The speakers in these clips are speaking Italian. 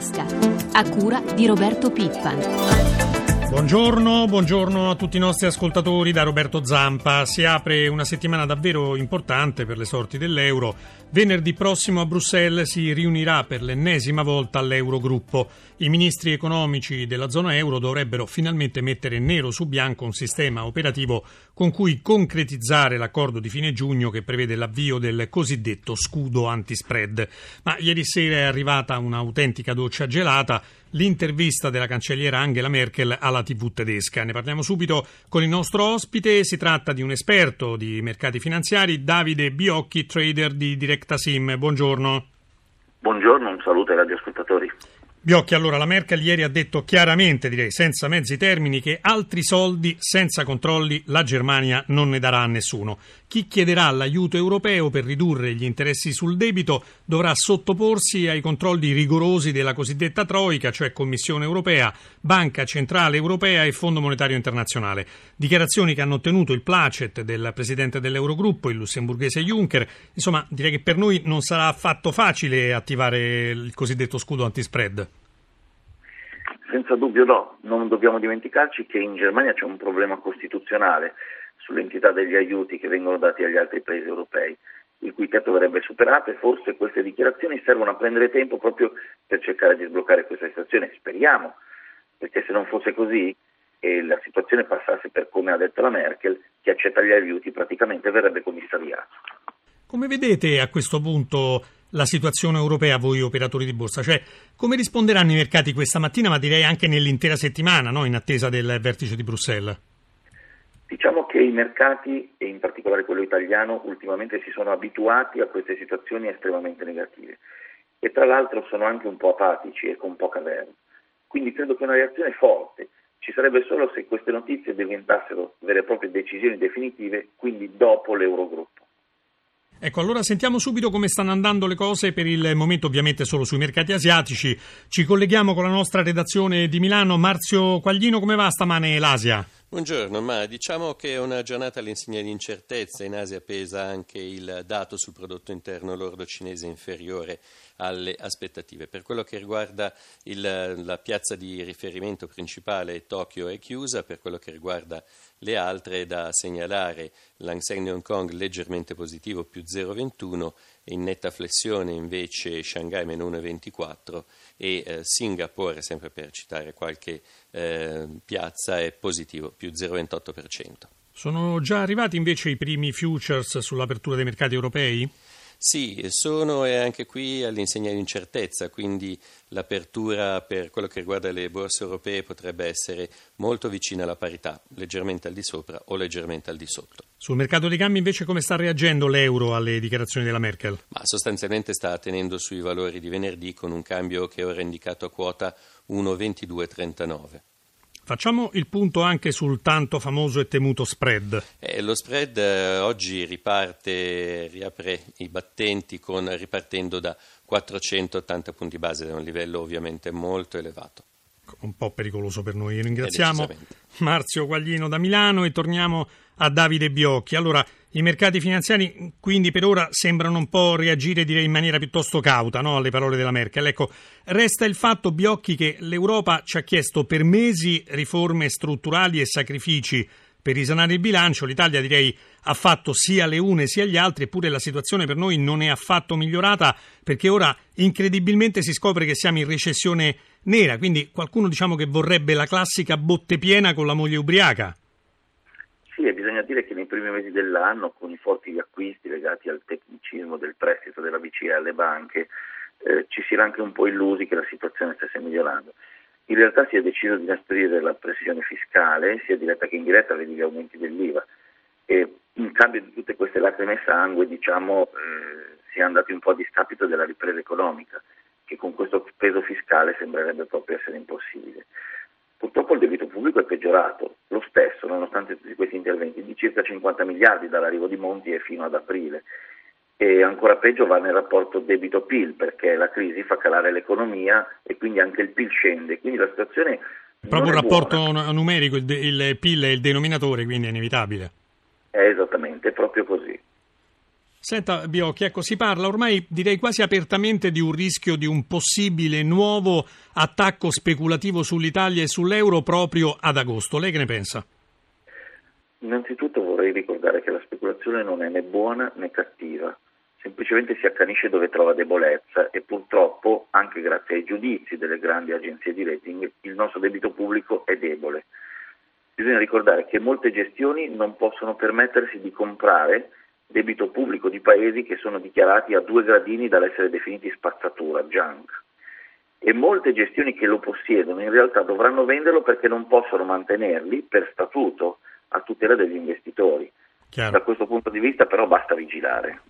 tasca, a cura di Roberto Pippan. Buongiorno, buongiorno a tutti i nostri ascoltatori da Roberto Zampa. Si apre una settimana davvero importante per le sorti dell'euro. Venerdì prossimo a Bruxelles si riunirà per l'ennesima volta l'Eurogruppo. I ministri economici della zona euro dovrebbero finalmente mettere nero su bianco un sistema operativo con cui concretizzare l'accordo di fine giugno che prevede l'avvio del cosiddetto scudo antispread. Ma ieri sera è arrivata un'autentica doccia gelata l'intervista della cancelliera Angela Merkel alla TV tedesca. Ne parliamo subito con il nostro ospite, si tratta di un esperto di mercati finanziari, Davide Biocchi, trader di Directasim. Buongiorno. Buongiorno, un saluto ai radioascoltatori. Biocchi, allora la Merkel ieri ha detto chiaramente, direi senza mezzi termini, che altri soldi senza controlli la Germania non ne darà a nessuno. Chi chiederà l'aiuto europeo per ridurre gli interessi sul debito dovrà sottoporsi ai controlli rigorosi della cosiddetta Troica, cioè Commissione europea, Banca Centrale Europea e Fondo Monetario Internazionale. Dichiarazioni che hanno ottenuto il placet del presidente dell'Eurogruppo, il lussemburghese Juncker. Insomma, direi che per noi non sarà affatto facile attivare il cosiddetto scudo antispread. Senza dubbio no, non dobbiamo dimenticarci che in Germania c'è un problema costituzionale sull'entità degli aiuti che vengono dati agli altri paesi europei, il cui tetto verrebbe superato e forse queste dichiarazioni servono a prendere tempo proprio per cercare di sbloccare questa situazione. Speriamo, perché se non fosse così e la situazione passasse per come ha detto la Merkel, chi accetta gli aiuti praticamente verrebbe commissariato. Come vedete a questo punto la situazione europea, voi operatori di borsa? Cioè, come risponderanno i mercati questa mattina, ma direi anche nell'intera settimana, no? in attesa del vertice di Bruxelles? Diciamo che i mercati, e in particolare quello italiano, ultimamente si sono abituati a queste situazioni estremamente negative e tra l'altro sono anche un po' apatici e con poca verve. Quindi credo che una reazione forte ci sarebbe solo se queste notizie diventassero vere e proprie decisioni definitive, quindi dopo l'Eurogruppo. Ecco, allora sentiamo subito come stanno andando le cose per il momento, ovviamente solo sui mercati asiatici. Ci colleghiamo con la nostra redazione di Milano. Marzio Quaglino, come va stamane l'Asia? Buongiorno, ma diciamo che è una giornata all'insegna di incertezza. In Asia pesa anche il dato sul prodotto interno lordo cinese inferiore alle aspettative. Per quello che riguarda il, la piazza di riferimento principale, Tokyo è chiusa, per quello che riguarda le altre da segnalare l'Hang Seng di Hong Kong leggermente positivo più 0,21 in netta flessione invece Shanghai meno 1,24 e eh, Singapore, sempre per citare qualche eh, piazza, è positivo più 0,28%. Sono già arrivati invece i primi futures sull'apertura dei mercati europei? Sì, sono e anche qui all'insegna di incertezza, quindi l'apertura per quello che riguarda le borse europee potrebbe essere molto vicina alla parità, leggermente al di sopra o leggermente al di sotto. Sul mercato dei cambi invece come sta reagendo l'euro alle dichiarazioni della Merkel? Ma sostanzialmente sta tenendo sui valori di venerdì con un cambio che ora è indicato a quota 1,2239. Facciamo il punto anche sul tanto famoso e temuto spread. Eh, lo spread eh, oggi riparte, riapre i battenti con, ripartendo da 480 punti base, da un livello ovviamente molto elevato. Un po' pericoloso per noi. Ringraziamo Marzio Quaglino da Milano e torniamo a Davide Biocchi. Allora, i mercati finanziari quindi per ora sembrano un po' reagire direi in maniera piuttosto cauta no, alle parole della Merkel. Ecco, resta il fatto, Biocchi, che l'Europa ci ha chiesto per mesi riforme strutturali e sacrifici per risanare il bilancio. L'Italia direi ha fatto sia le une sia gli altri, eppure la situazione per noi non è affatto migliorata perché ora incredibilmente si scopre che siamo in recessione nera, quindi qualcuno diciamo che vorrebbe la classica botte piena con la moglie ubriaca. Sì, bisogna dire che nei primi mesi dell'anno, con i forti acquisti legati al tecnicismo del prestito della BCE alle banche, eh, ci si era anche un po' illusi che la situazione stesse migliorando. In realtà si è deciso di inasprire la pressione fiscale, sia diretta che indiretta, vedi gli aumenti dell'IVA. E in cambio di tutte queste lacrime e sangue, diciamo, eh, si è andati un po' a discapito della ripresa economica, che con questo peso fiscale sembrerebbe proprio essere impossibile. Purtroppo il debito pubblico è peggiorato, lo stesso, nonostante tutti questi interventi, di circa 50 miliardi dall'arrivo di Monti e fino ad aprile. E ancora peggio va nel rapporto debito-PIL, perché la crisi fa calare l'economia e quindi anche il PIL scende. Quindi la situazione. Proprio un rapporto buona. numerico, il, il PIL è il denominatore, quindi è inevitabile. È esattamente, è proprio così. Senta Biocchi, ecco, si parla ormai direi quasi apertamente di un rischio di un possibile nuovo attacco speculativo sull'Italia e sull'euro proprio ad agosto. Lei che ne pensa? Innanzitutto vorrei ricordare che la speculazione non è né buona né cattiva, semplicemente si accanisce dove trova debolezza e purtroppo, anche grazie ai giudizi delle grandi agenzie di rating, il nostro debito pubblico è debole. Bisogna ricordare che molte gestioni non possono permettersi di comprare debito pubblico di paesi che sono dichiarati a due gradini dall'essere definiti spazzatura, junk. E molte gestioni che lo possiedono in realtà dovranno venderlo perché non possono mantenerli per statuto a tutela degli investitori. Chiaro. Da questo punto di vista però basta vigilare.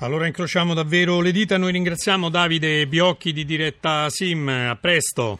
Allora incrociamo davvero le dita, noi ringraziamo Davide Biocchi di Diretta Sim, a presto.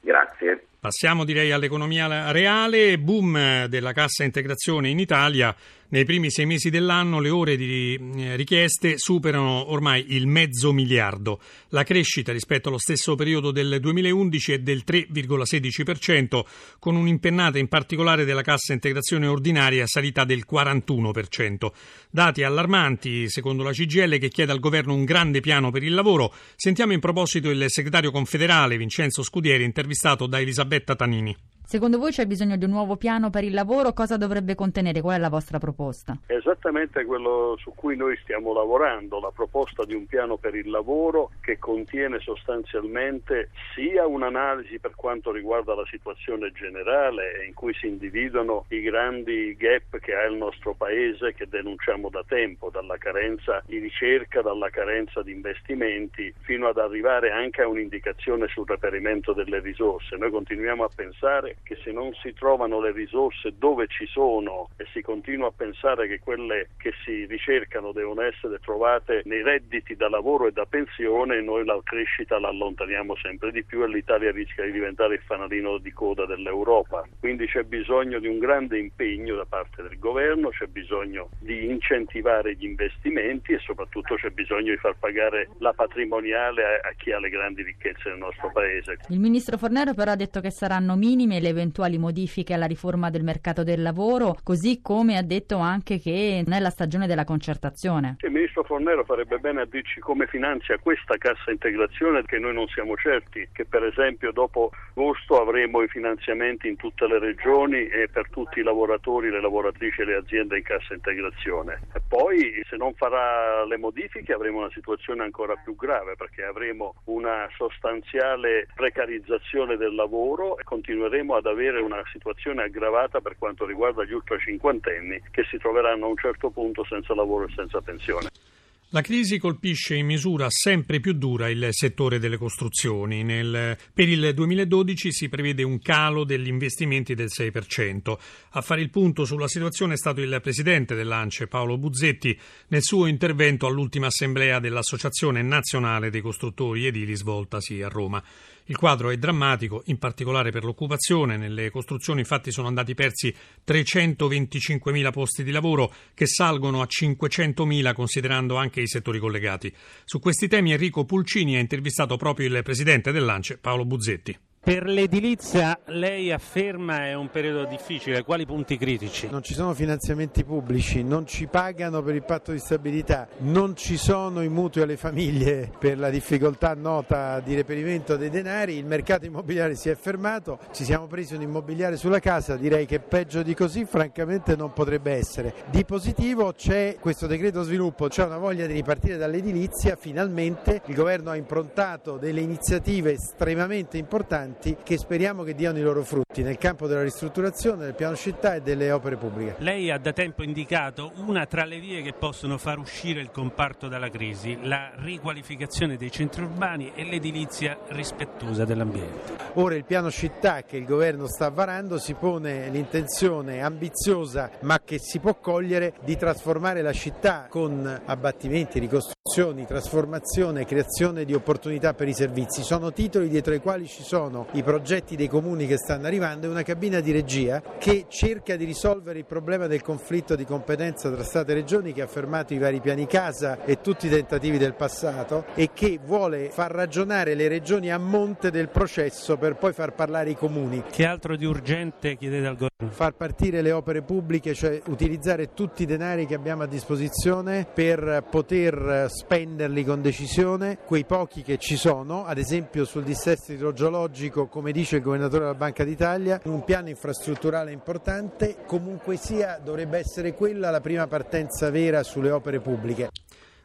Grazie. Passiamo direi all'economia reale, boom della cassa integrazione in Italia. Nei primi sei mesi dell'anno le ore di eh, richieste superano ormai il mezzo miliardo. La crescita rispetto allo stesso periodo del 2011 è del 3,16%, con un'impennata in particolare della cassa integrazione ordinaria salita del 41%. Dati allarmanti, secondo la CGL, che chiede al governo un grande piano per il lavoro. Sentiamo in proposito il segretario confederale Vincenzo Scudieri, intervistato da Elisabetta でたたにに。Secondo voi c'è bisogno di un nuovo piano per il lavoro? Cosa dovrebbe contenere? Qual è la vostra proposta? Esattamente quello su cui noi stiamo lavorando, la proposta di un piano per il lavoro che contiene sostanzialmente sia un'analisi per quanto riguarda la situazione generale in cui si individuano i grandi gap che ha il nostro paese che denunciamo da tempo, dalla carenza di ricerca, dalla carenza di investimenti, fino ad arrivare anche a un'indicazione sul reperimento delle risorse. Noi continuiamo a pensare che se non si trovano le risorse dove ci sono e si continua a pensare che quelle che si ricercano devono essere trovate nei redditi da lavoro e da pensione, noi la crescita la allontaniamo sempre di più e l'Italia rischia di diventare il fanalino di coda dell'Europa. Quindi c'è bisogno di un grande impegno da parte del governo, c'è bisogno di incentivare gli investimenti e soprattutto c'è bisogno di far pagare la patrimoniale a, chi ha le grandi ricchezze nel nostro paese. Il ministro Fornero però ha detto che saranno minime le le eventuali modifiche alla riforma del mercato del lavoro, così come ha detto anche che non è la stagione della concertazione. Il ministro Fornero farebbe bene a dirci come finanzia questa cassa integrazione, che noi non siamo certi che per esempio dopo agosto avremo i finanziamenti in tutte le regioni e per tutti i lavoratori, le lavoratrici e le aziende in cassa integrazione. E poi se non farà le modifiche avremo una situazione ancora più grave perché avremo una sostanziale precarizzazione del lavoro e continueremo ad avere una situazione aggravata per quanto riguarda gli ultra cinquantenni che si troveranno a un certo punto senza lavoro e senza pensione. La crisi colpisce in misura sempre più dura il settore delle costruzioni. Nel, per il 2012 si prevede un calo degli investimenti del 6%. A fare il punto sulla situazione è stato il presidente dell'ANCE, Paolo Buzzetti, nel suo intervento all'ultima assemblea dell'Associazione Nazionale dei Costruttori Edili svoltasi a Roma. Il quadro è drammatico, in particolare per l'occupazione. Nelle costruzioni infatti sono andati persi 325.000 posti di lavoro che salgono a 500.000 considerando anche i settori collegati. Su questi temi Enrico Pulcini ha intervistato proprio il presidente dell'ANCE, Paolo Buzzetti. Per l'edilizia lei afferma è un periodo difficile, quali punti critici? Non ci sono finanziamenti pubblici, non ci pagano per il patto di stabilità, non ci sono i mutui alle famiglie per la difficoltà nota di reperimento dei denari, il mercato immobiliare si è fermato, ci siamo presi un immobiliare sulla casa, direi che peggio di così francamente non potrebbe essere. Di positivo c'è questo decreto sviluppo, c'è una voglia di ripartire dall'edilizia, finalmente il governo ha improntato delle iniziative estremamente importanti importanti che speriamo che diano i loro frutti nel campo della ristrutturazione, del piano città e delle opere pubbliche. Lei ha da tempo indicato una tra le vie che possono far uscire il comparto dalla crisi, la riqualificazione dei centri urbani e l'edilizia rispettosa dell'ambiente. Ora il piano città che il governo sta varando si pone l'intenzione ambiziosa ma che si può cogliere di trasformare la città con abbattimenti, ricostruzioni, trasformazione, creazione di opportunità per i servizi. Sono titoli dietro i quali ci sono sono i progetti dei comuni che stanno arrivando e una cabina di regia che cerca di risolvere il problema del conflitto di competenza tra Stato e Regioni che ha fermato i vari piani casa e tutti i tentativi del passato e che vuole far ragionare le regioni a monte del processo per poi far parlare i comuni. Che altro di urgente chiedete al governo? Far partire le opere pubbliche, cioè utilizzare tutti i denari che abbiamo a disposizione per poter spenderli con decisione, quei pochi che ci sono, ad esempio sul dissesto idrogeologico, come dice il governatore della Banca d'Italia, un piano infrastrutturale importante, comunque sia dovrebbe essere quella la prima partenza vera sulle opere pubbliche.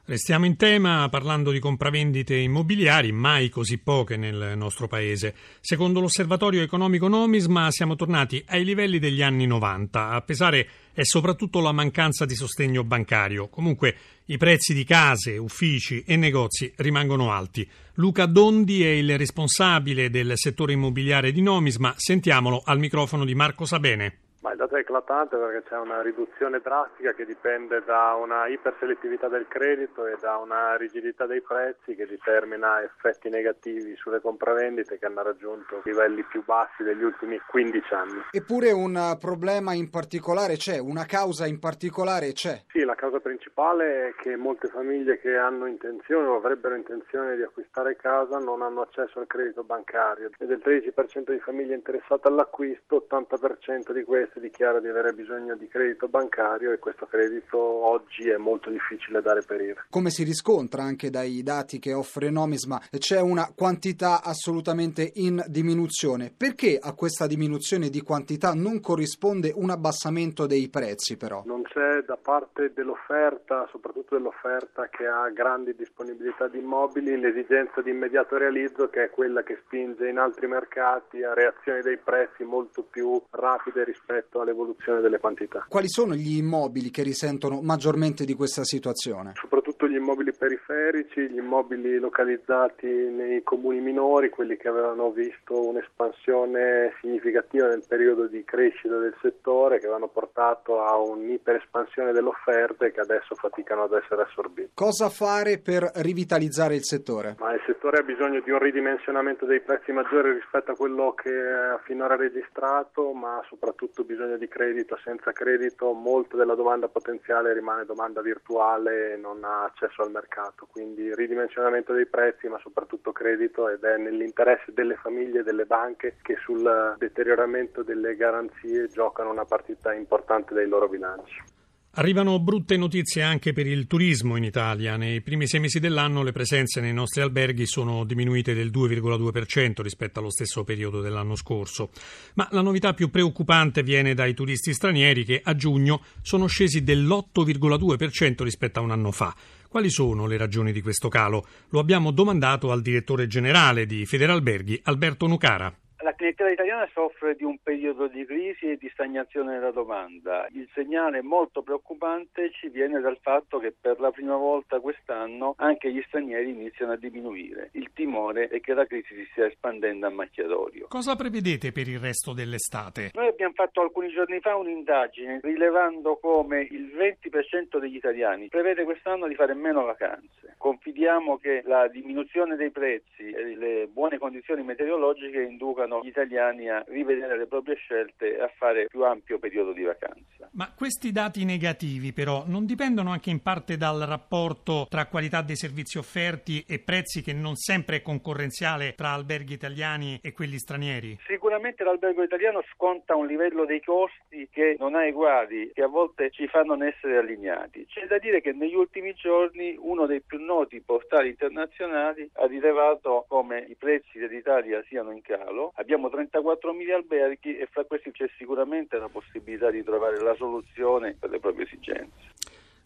Restiamo in tema parlando di compravendite immobiliari, mai così poche nel nostro paese. Secondo l'osservatorio economico Nomisma siamo tornati ai livelli degli anni 90, a pesare è soprattutto la mancanza di sostegno bancario. Comunque i prezzi di case, uffici e negozi rimangono alti. Luca Dondi è il responsabile del settore immobiliare di Nomisma, sentiamolo al microfono di Marco Sabene. Ma il dato è eclatante perché c'è una riduzione drastica che dipende da una iperselettività del credito e da una rigidità dei prezzi che determina effetti negativi sulle compravendite che hanno raggiunto livelli più bassi degli ultimi 15 anni. Eppure un problema in particolare c'è, una causa in particolare c'è. Sì, la causa principale è che molte famiglie che hanno intenzione o avrebbero intenzione di acquistare casa non hanno accesso al credito bancario e del 13% di famiglie interessate all'acquisto, 80% di queste dichiara di avere bisogno di credito bancario e questo credito oggi è molto difficile da reperire. Come si riscontra anche dai dati che offre Nomisma, c'è una quantità assolutamente in diminuzione. Perché a questa diminuzione di quantità non corrisponde un abbassamento dei prezzi però? Non c'è da parte dell'offerta, soprattutto dell'offerta che ha grandi disponibilità di immobili, l'esigenza di immediato realizzo che è quella che spinge in altri mercati a reazioni dei prezzi molto più rapide rispetto rispetto all'evoluzione delle quantità. Quali sono gli immobili che risentono maggiormente di questa situazione? Soprattutto gli immobili periferici, gli immobili localizzati nei comuni minori, quelli che avevano visto un'espansione significativa nel periodo di crescita del settore, che avevano portato a un'iperespansione dell'offerta e che adesso faticano ad essere assorbiti. Cosa fare per rivitalizzare il settore? Ma il settore ha bisogno di un ridimensionamento dei prezzi maggiori rispetto a quello che ha finora registrato, ma soprattutto bisogno di credito, senza credito molto della domanda potenziale rimane domanda virtuale e non ha accesso al mercato, quindi ridimensionamento dei prezzi ma soprattutto credito ed è nell'interesse delle famiglie e delle banche che sul deterioramento delle garanzie giocano una partita importante dei loro bilanci. Arrivano brutte notizie anche per il turismo in Italia. Nei primi sei mesi dell'anno le presenze nei nostri alberghi sono diminuite del 2,2% rispetto allo stesso periodo dell'anno scorso. Ma la novità più preoccupante viene dai turisti stranieri che a giugno sono scesi dell'8,2% rispetto a un anno fa. Quali sono le ragioni di questo calo? Lo abbiamo domandato al direttore generale di Federalberghi, Alberto Nucara. La clientela italiana soffre di un periodo di crisi e di stagnazione della domanda. Il segnale molto preoccupante ci viene dal fatto che per la prima volta quest'anno anche gli stranieri iniziano a diminuire. Il timore è che la crisi si stia espandendo a macchiatorio. Cosa prevedete per il resto dell'estate? Noi abbiamo fatto alcuni giorni fa un'indagine rilevando come il 20% degli italiani prevede quest'anno di fare meno vacanze. Confidiamo che la diminuzione dei prezzi e le buone condizioni meteorologiche inducano spingono gli italiani a rivedere le proprie scelte e a fare più ampio periodo di vacanza. Ma questi dati negativi però non dipendono anche in parte dal rapporto tra qualità dei servizi offerti e prezzi che non sempre è concorrenziale tra alberghi italiani e quelli stranieri? Sicuramente l'albergo italiano sconta un livello dei costi che non ha eguali, che a volte ci fa non essere allineati. C'è da dire che negli ultimi giorni uno dei più noti portali internazionali ha rilevato come i prezzi dell'Italia siano in calo, Abbiamo 34.000 alberghi e fra questi c'è sicuramente la possibilità di trovare la soluzione per le proprie esigenze.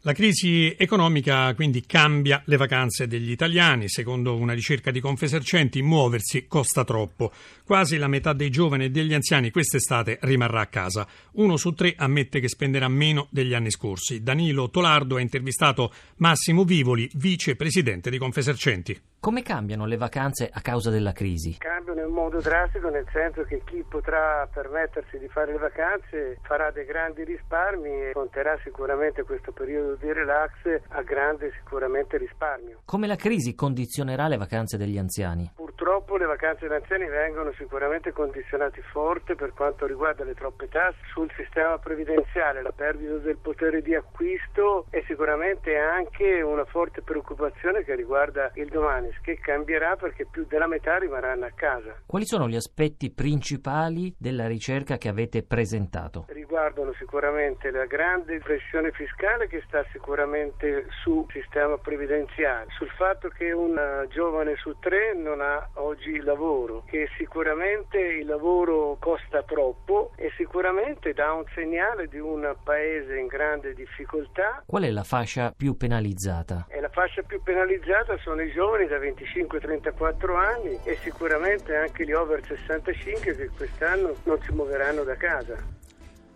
La crisi economica quindi cambia le vacanze degli italiani. Secondo una ricerca di Confesercenti, muoversi costa troppo. Quasi la metà dei giovani e degli anziani quest'estate rimarrà a casa. Uno su tre ammette che spenderà meno degli anni scorsi. Danilo Tolardo ha intervistato Massimo Vivoli, vicepresidente di Confesercenti. Come cambiano le vacanze a causa della crisi? Cambiano in modo drastico nel senso che chi potrà permettersi di fare le vacanze farà dei grandi risparmi e conterà sicuramente questo periodo di relax a grande sicuramente risparmio. Come la crisi condizionerà le vacanze degli anziani? Purtroppo le vacanze da anziani vengono sicuramente condizionate forte per quanto riguarda le troppe tasse sul sistema previdenziale, la perdita del potere di acquisto e sicuramente anche una forte preoccupazione che riguarda il domani, che cambierà perché più della metà rimarranno a casa. Quali sono gli aspetti principali della ricerca che avete presentato? Riguardano sicuramente la grande pressione fiscale che sta sicuramente sul sistema previdenziale, sul fatto che un giovane su tre non ha oggi lavoro, che sicuramente il lavoro costa troppo e sicuramente dà un segnale di un paese in grande difficoltà. Qual è la fascia più penalizzata? E la fascia più penalizzata sono i giovani da 25 34 anni e sicuramente anche gli over 65 che quest'anno non si muoveranno da casa.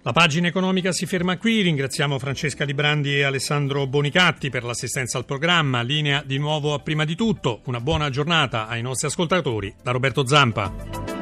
La pagina economica si ferma qui, ringraziamo Francesca Librandi e Alessandro Bonicatti per l'assistenza al programma, linea di nuovo a prima di tutto, una buona giornata ai nostri ascoltatori da Roberto Zampa.